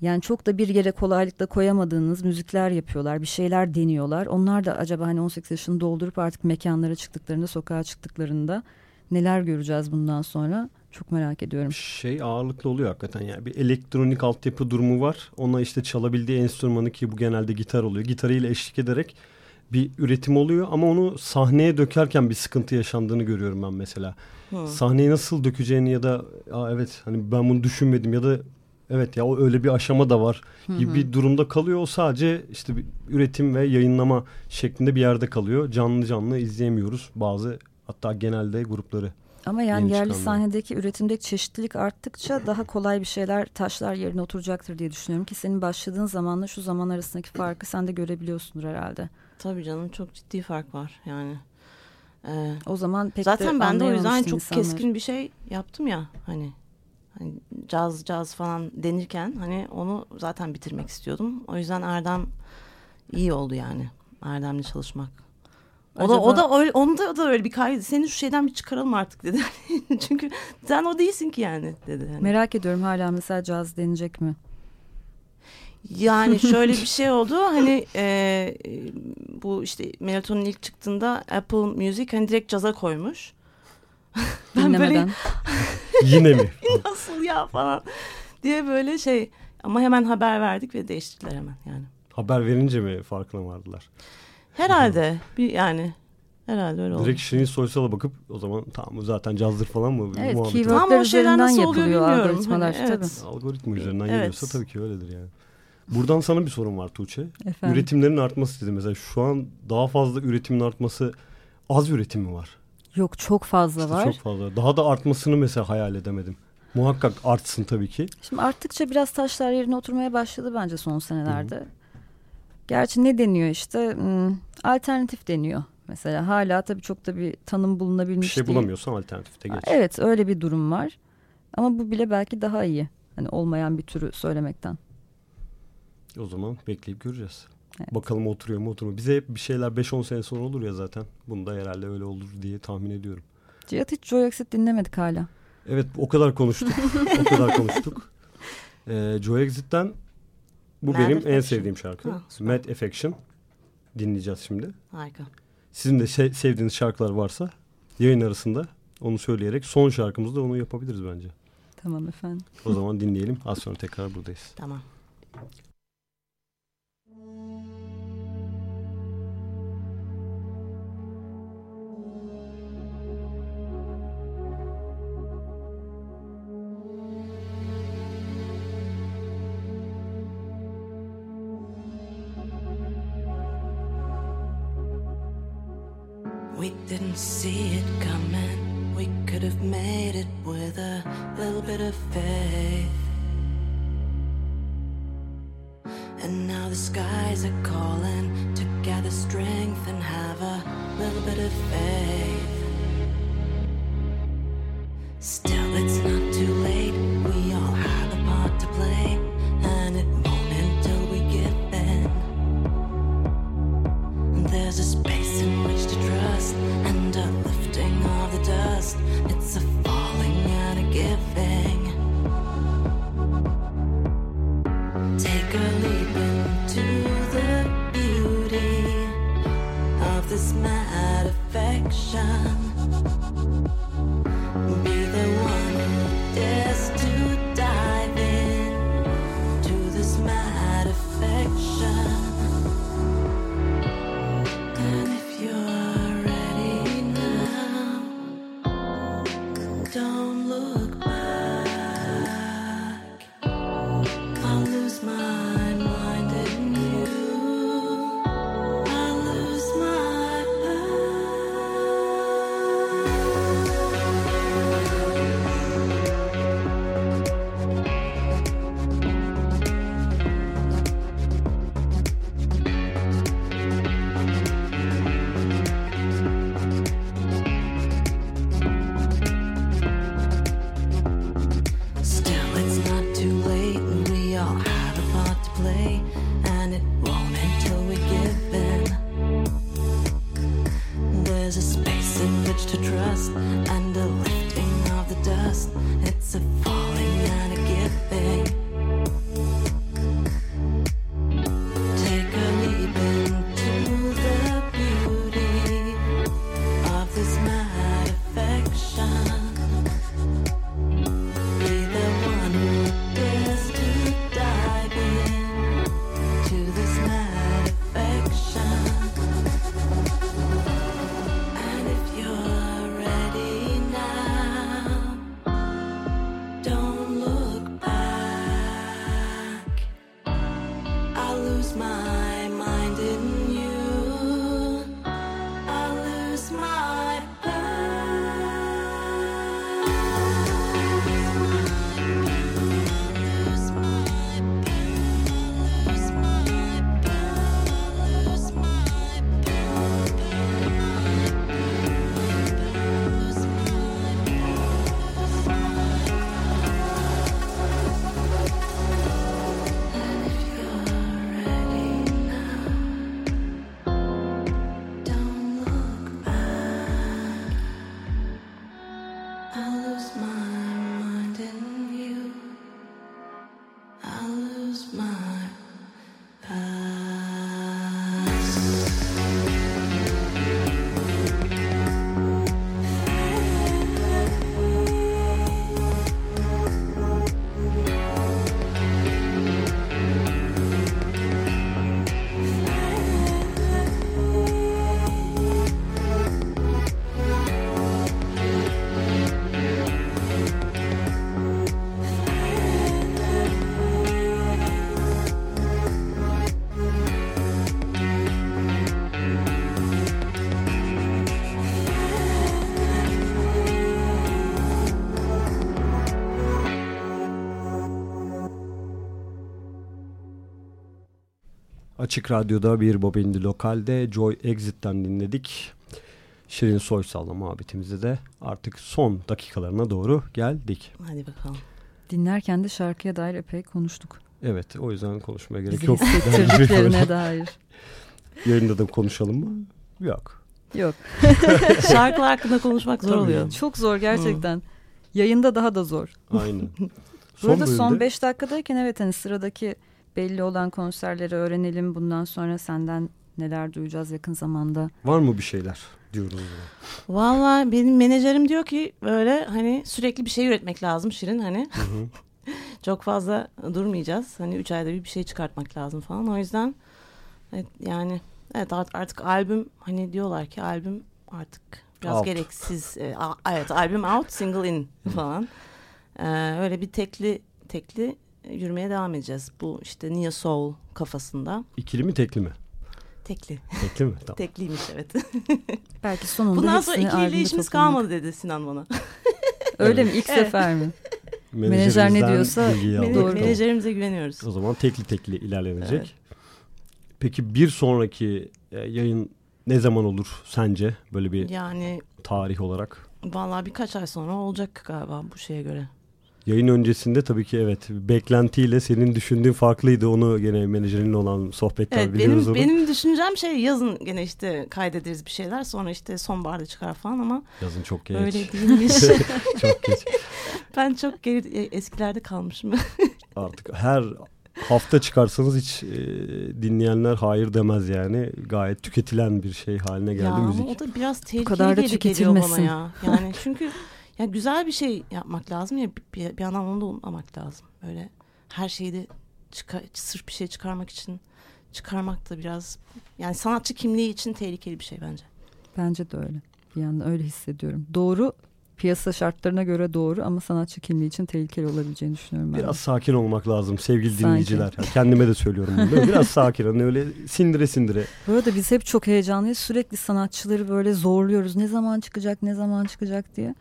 Yani çok da bir yere kolaylıkla koyamadığınız müzikler yapıyorlar. Bir şeyler deniyorlar. Onlar da acaba hani 18 yaşını doldurup artık mekanlara çıktıklarında, sokağa çıktıklarında neler göreceğiz bundan sonra? Çok merak ediyorum. Şey ağırlıklı oluyor hakikaten yani bir elektronik altyapı durumu var. Ona işte çalabildiği enstrümanı ki bu genelde gitar oluyor. Gitarıyla eşlik ederek bir üretim oluyor ama onu sahneye dökerken bir sıkıntı yaşandığını görüyorum ben mesela. Hı. Sahneye nasıl dökeceğini ya da Aa, evet hani ben bunu düşünmedim ya da evet ya o öyle bir aşama da var gibi bir durumda kalıyor. O sadece işte bir üretim ve yayınlama şeklinde bir yerde kalıyor. Canlı canlı izleyemiyoruz bazı hatta genelde grupları. Ama yani Yeni yerli çıkanlar. sahnedeki üretimdeki çeşitlilik arttıkça daha kolay bir şeyler taşlar yerine oturacaktır diye düşünüyorum ki senin başladığın zamanla şu zaman arasındaki farkı sen de görebiliyorsundur herhalde. Tabii canım çok ciddi fark var yani. Ee, O zaman pek zaten de ben de o yüzden çok insanlar. keskin bir şey yaptım ya hani. Hani caz caz falan denirken hani onu zaten bitirmek istiyordum. O yüzden Erdem iyi oldu yani. Erdem'le çalışmak. O da o da öyle, onda da öyle bir kaydı. Seni şu şeyden bir çıkaralım artık dedi. Çünkü sen o değilsin ki yani dedi. Hani. Merak ediyorum hala mesela caz denecek mi? Yani şöyle bir şey oldu hani e, bu işte Melatonin ilk çıktığında Apple Music hani direkt caza koymuş. Ben böyle. Yine mi? nasıl ya falan diye böyle şey ama hemen haber verdik ve değiştirdiler hemen yani. Haber verince mi farkına vardılar? Herhalde bir yani herhalde öyle oldu. Direkt Şirin Soysal'a bakıp o zaman tamam zaten cazdır falan mı? Evet, Muhabbeti- keyword- Ama o şeyler üzerinden nasıl oluyor yapılıyor bilmiyorum. algoritmalar, Hani evet. Algoritma üzerinden Evet. geliyorsa tabii ki öyledir yani. Buradan sana bir sorum var Tuğçe. Efendim. Üretimlerin artması dedi mesela şu an daha fazla üretimin artması az üretim mi var? Yok çok fazla İşte var. Çok fazla. Daha da artmasını mesela hayal edemedim. Muhakkak artsın tabii ki. Şimdi arttıkça biraz taşlar yerine oturmaya başladı bence son senelerde. Gerçi ne deniyor işte hmm, alternatif deniyor. Mesela hala tabii çok da bir tanım Bir bulunabilmiş şey değil. bulamıyorsan alternatifte geç. Evet öyle bir durum var. Ama bu bile belki daha iyi. Hani olmayan bir türü söylemekten. O zaman bekleyip göreceğiz. Evet. Bakalım oturuyor mu oturmuyor. Bize hep bir şeyler 5-10 sene sonra olur ya zaten. Bunda herhalde öyle olur diye tahmin ediyorum. Cihat hiç Joy Exit dinlemedik hala. Evet o kadar konuştuk. o kadar konuştuk. Ee, Joy Exit'ten bu Mad benim en Affection. sevdiğim şarkı. Ha, süper. Mad Affection. Dinleyeceğiz şimdi. Harika. Sizin de se- sevdiğiniz şarkılar varsa yayın arasında onu söyleyerek son şarkımızda onu yapabiliriz bence. Tamam efendim. O zaman dinleyelim. Az sonra tekrar buradayız. Tamam. We didn't see it coming. We could have made it with a little bit of faith. And now the skies are calling to gather strength and have a little bit of faith. Still, it's not too late. We all have a part to play, and it won't we give in. There's a space Açık Radyo'da bir Bobindi Lokal'de Joy Exit'ten dinledik. Şirin Soysal'la muhabbetimize de artık son dakikalarına doğru geldik. Hadi bakalım. Dinlerken de şarkıya dair epey konuştuk. Evet o yüzden konuşmaya gerek Bizi yok. hissettirdiklerine dair. Yayında da konuşalım mı? Yok. Yok. Şarkılar hakkında konuşmak zor Tabii oluyor. yani. Çok zor gerçekten. Yayında daha da zor. Aynen. Burada son bölümde- 5 dakikadayken evet hani sıradaki belli olan konserleri öğrenelim. Bundan sonra senden neler duyacağız yakın zamanda. Var mı bir şeyler diyoruz. Valla benim menajerim diyor ki böyle hani sürekli bir şey üretmek lazım Şirin hani. Hı hı. Çok fazla durmayacağız. Hani üç ayda bir bir şey çıkartmak lazım falan. O yüzden evet, yani evet art- artık albüm hani diyorlar ki albüm artık biraz Out. gereksiz. E, a- evet albüm out single in falan. Ee, öyle bir tekli tekli yürümeye devam edeceğiz. Bu işte Neo Soul kafasında. İkili mi tekli mi? Tekli. Tekli mi? Tamam. Tekliymiş evet. Belki sonunda Bundan sonra ikiliyle işimiz kalmadı dedi Sinan bana. Öyle mi? İlk Evet. sefer mi? Menajer ne diyorsa Doğru. Menajerimize güveniyoruz. O zaman tekli tekli ilerlenecek. Evet. Peki bir sonraki e, yayın ne zaman olur sence? Böyle bir Yani tarih olarak. vallahi birkaç ay sonra olacak galiba bu şeye göre. Yayın öncesinde tabii ki evet beklentiyle senin düşündüğün farklıydı. Onu gene menajerinle olan sohbetler Evet biliyoruz benim onu. benim düşüncem şey yazın gene işte kaydederiz bir şeyler sonra işte sonbaharda çıkar falan ama Yazın çok geç. öyle değilmiş. çok geç. ben çok geri, e, eskilerde kalmışım. Artık her hafta çıkarsanız hiç e, dinleyenler hayır demez yani. Gayet tüketilen bir şey haline geldi ya ama müzik. o da biraz tehlikeli geliyor- bana ya. Yani çünkü ya güzel bir şey yapmak lazım ya bir, bir, yandan onu da unutmamak lazım. Böyle her şeyi de çıkar, sırf bir şey çıkarmak için çıkarmak da biraz yani sanatçı kimliği için tehlikeli bir şey bence. Bence de öyle. Bir yandan öyle hissediyorum. Doğru piyasa şartlarına göre doğru ama sanatçı kimliği için tehlikeli olabileceğini düşünüyorum ben. de. Biraz sakin olmak lazım sevgili Sanki. dinleyiciler. Yani kendime de söylüyorum bunu. Biraz sakin. Hani öyle sindire sindire. Bu arada biz hep çok heyecanlıyız. Sürekli sanatçıları böyle zorluyoruz. Ne zaman çıkacak, ne zaman çıkacak diye.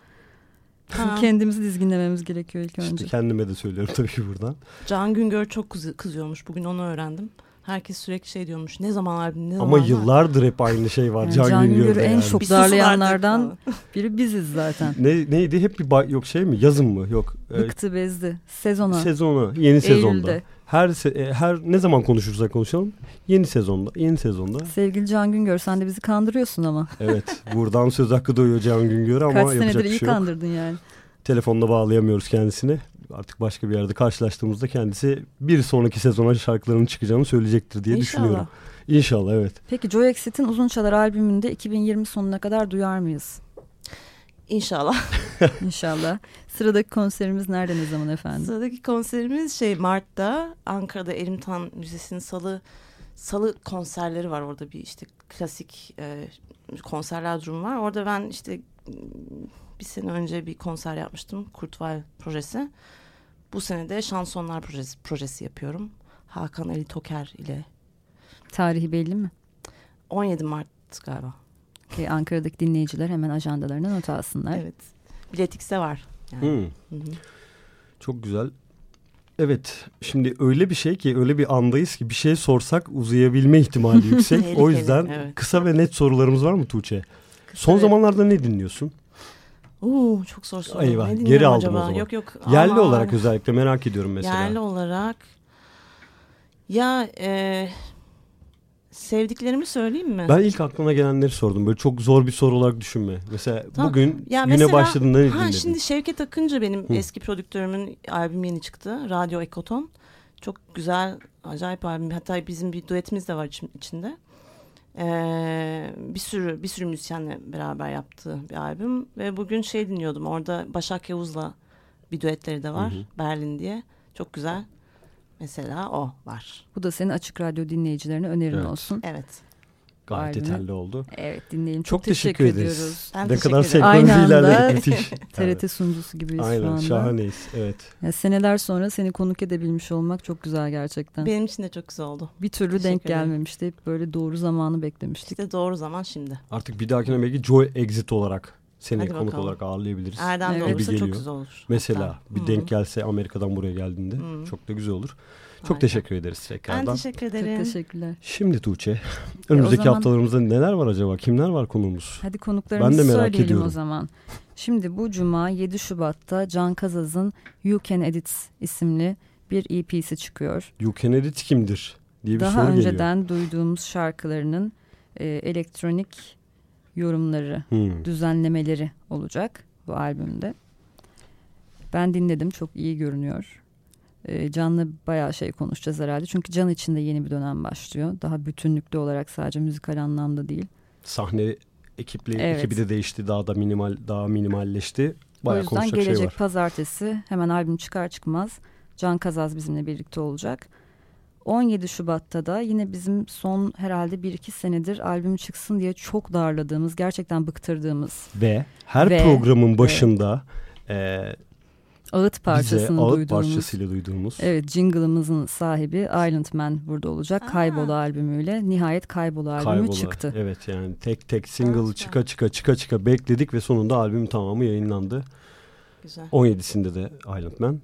Ha. Kendimizi dizginlememiz gerekiyor ilk önce. İşte kendime de söylüyorum tabii ki buradan. Can Güngör çok kızı- kızıyormuş. Bugün onu öğrendim. Herkes sürekli şey diyormuş. Ne zaman albüm, ne zaman Ama yıllardır hep aynı şey var. Yani Can, Can Güngör'de Güngör'ü en yani. çok Bir darlayanlardan biri biziz zaten. Ne, neydi? Hep bir yok şey mi? Yazın mı? Yok. e, Bıktı bezdi. Sezona. sezona. Yeni sezonda. Her e, her ne zaman konuşursak konuşalım. Yeni sezonda. Yeni sezonda. Sevgili Can Güngör sen de bizi kandırıyorsun ama. Evet. Buradan söz hakkı doyuyor Can Güngör'e ama Kaç yapacak senedir bir iyi şey yok. kandırdın yani. Telefonda bağlayamıyoruz kendisini. Artık başka bir yerde karşılaştığımızda kendisi bir sonraki sezona şarkılarının çıkacağını söyleyecektir diye İnşallah. düşünüyorum. İnşallah evet. Peki Joy Exit'in Uzun Çalar albümünde 2020 sonuna kadar duyar mıyız? İnşallah. İnşallah. Sıradaki konserimiz nerede ne zaman efendim? Sıradaki konserimiz şey Mart'ta Ankara'da Erimtan Müzesi'nin salı salı konserleri var orada bir işte klasik e, konserler durumu var. Orada ben işte bir sene önce bir konser yapmıştım. Kurtval projesi. Bu sene de şansonlar projesi, projesi yapıyorum. Hakan Ali Toker ile Tarihi belli mi? 17 Mart galiba. Ki Ankara'daki dinleyiciler hemen ajandalarına not alsınlar. Evet. Biletix'te var. Yani. Hmm, Hı hı. çok güzel. Evet şimdi öyle bir şey ki öyle bir andayız ki bir şey sorsak uzayabilme ihtimali yüksek. o yüzden evet. kısa ve net sorularımız var mı Tuğçe? Son Evet. zamanlarda ne dinliyorsun? Oo, çok zor soru. Eyvah, Ne geri aldım acaba? o zaman. Yok yok. Yerli Aman. olarak özellikle merak ediyorum mesela. Yerli olarak ya e, sevdiklerimi söyleyeyim mi? Ben ilk aklına gelenleri sordum. Böyle çok zor bir soru olarak düşünme. Mesela Tamam. bugün Ya güne mesela- başladığında ne dinledin? şimdi Şevket Akıncı benim Hı. eski prodüktörümün albümü yeni çıktı. Radyo Ekoton. Çok güzel, acayip albüm. Hatta bizim bir duetimiz de var için- içinde. Ee, bir sürü bir sürü müzisyenle beraber yaptığı bir albüm ve bugün şey dinliyordum. Orada Başak Yavuz'la bir düetleri de var. Hı hı. Berlin diye. Çok güzel. Mesela o var. Bu da senin Açık Radyo dinleyicilerine önerin Evet. olsun. Evet. Gayet albümü. yeterli oldu. Evet dinleyelim. Çok, teşekkür, ederiz. Ben ne teşekkür kadar anda ilerledik. Müthiş. TRT sunucusu gibiyiz şu Aynen anda. şahaneyiz. Evet. Ya seneler sonra seni konuk edebilmiş olmak çok güzel gerçekten. Benim için de çok güzel oldu. bir türlü Teşekkür denk ederim. gelmemişti. Hep böyle doğru zamanı beklemiştik. İşte doğru zaman şimdi. Artık bir dahakine belki Joy Exit olarak seni Hadi konuk bakalım. olarak ağırlayabiliriz. Erdem de Evet. olursa çok geliyor. güzel olur. Mesela Hatta. bir denk gelse Amerika'dan buraya geldiğinde Hı. çok da güzel olur. Çok Aynen. teşekkür ederiz Ben tekrardan. teşekkür Çok ederim. teşekkürler. Şimdi Tuğçe, önümüzdeki zaman- haftalarımızda neler var acaba? Kimler var konuğumuz? Hadi Ben konuklarımızı de merak söyleyelim ediyorum. o zaman. Şimdi bu cuma 7 Şubat'ta Can Kazaz'ın You Can Edit isimli bir EP'si çıkıyor. You Can Edit kimdir diye bir Daha soru geliyor. önceden duyduğumuz şarkılarının e, elektronik yorumları, Hmm. düzenlemeleri olacak bu albümde. Ben dinledim çok iyi görünüyor. E, Can'la bayağı şey konuşacağız herhalde. Çünkü Can için de yeni bir dönem başlıyor. Daha bütünlüklü olarak sadece müzikal anlamda değil. Sahne ekipli Evet. ekibi de değişti. Daha da minimal daha minimalleşti. o Bayağı yüzden konuşacak gelecek şey var. pazartesi hemen albüm çıkar çıkmaz Can Kazaz bizimle birlikte olacak. 17 Şubat'ta da yine bizim son herhalde 1-2 senedir albüm çıksın diye çok darladığımız, gerçekten bıktırdığımız Ve her Ve- programın başında e, ağıt bize parçasını ağıt duyduğumuz. parçasıyla duyduğumuz Evet jingle'ımızın sahibi Island Man burada olacak. Aa. Kaybolu albümüyle. Nihayet Kaybolu albümü Kaybola. çıktı. Evet yani tek tek single Aa, çıka çıka çıka çıka bekledik ve sonunda albümün tamamı yayınlandı. Güzel. 17'sinde de Island Man.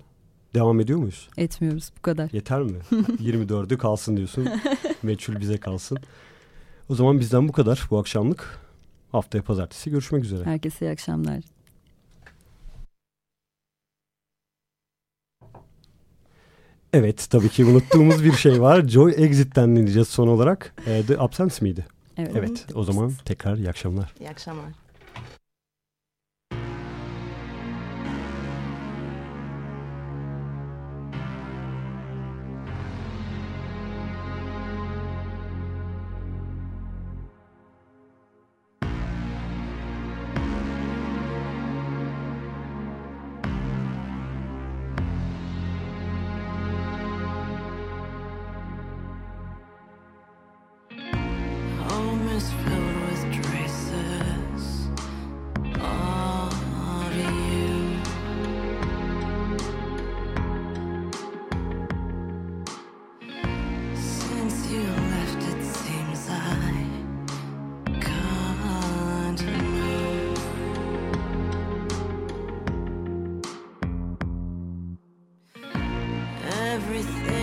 Devam ediyor muyuz? Etmiyoruz bu kadar. Yeter mi? 24'ü kalsın diyorsun. Meçhul bize kalsın. O zaman bizden bu kadar bu akşamlık. Haftaya pazartesi görüşmek üzere. Herkese iyi akşamlar. Evet tabii ki unuttuğumuz bir şey var. Joy Exit'ten dinleyeceğiz son olarak. Ee, The Absence miydi? Evet. Evet o zaman tekrar iyi akşamlar. İyi akşamlar. Everything